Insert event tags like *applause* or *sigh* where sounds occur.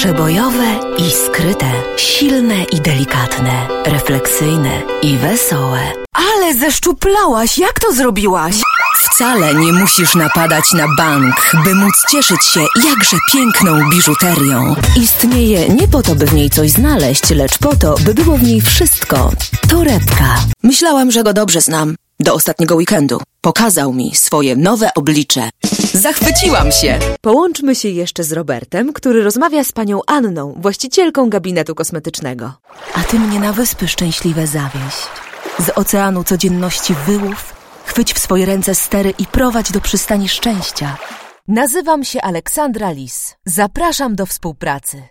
Przebojowe i skryte, silne i delikatne, refleksyjne i wesołe. Ale zeszczuplałaś, jak to zrobiłaś? Wcale nie musisz napadać na bank, by móc cieszyć się jakże piękną biżuterią. Istnieje nie po to, by w niej coś znaleźć, lecz po to, by było w niej wszystko. Torebka. Myślałam, że go dobrze znam. Do ostatniego weekendu. Pokazał mi swoje nowe oblicze. *laughs* Zachwyciłam się! Połączmy się jeszcze z Robertem, który rozmawia z panią Anną, właścicielką gabinetu kosmetycznego. A ty mnie na wyspy szczęśliwe zawieść. Z oceanu codzienności wyłów, chwyć w swoje ręce stery i prowadź do przystani szczęścia. Nazywam się Aleksandra Lis. Zapraszam do współpracy.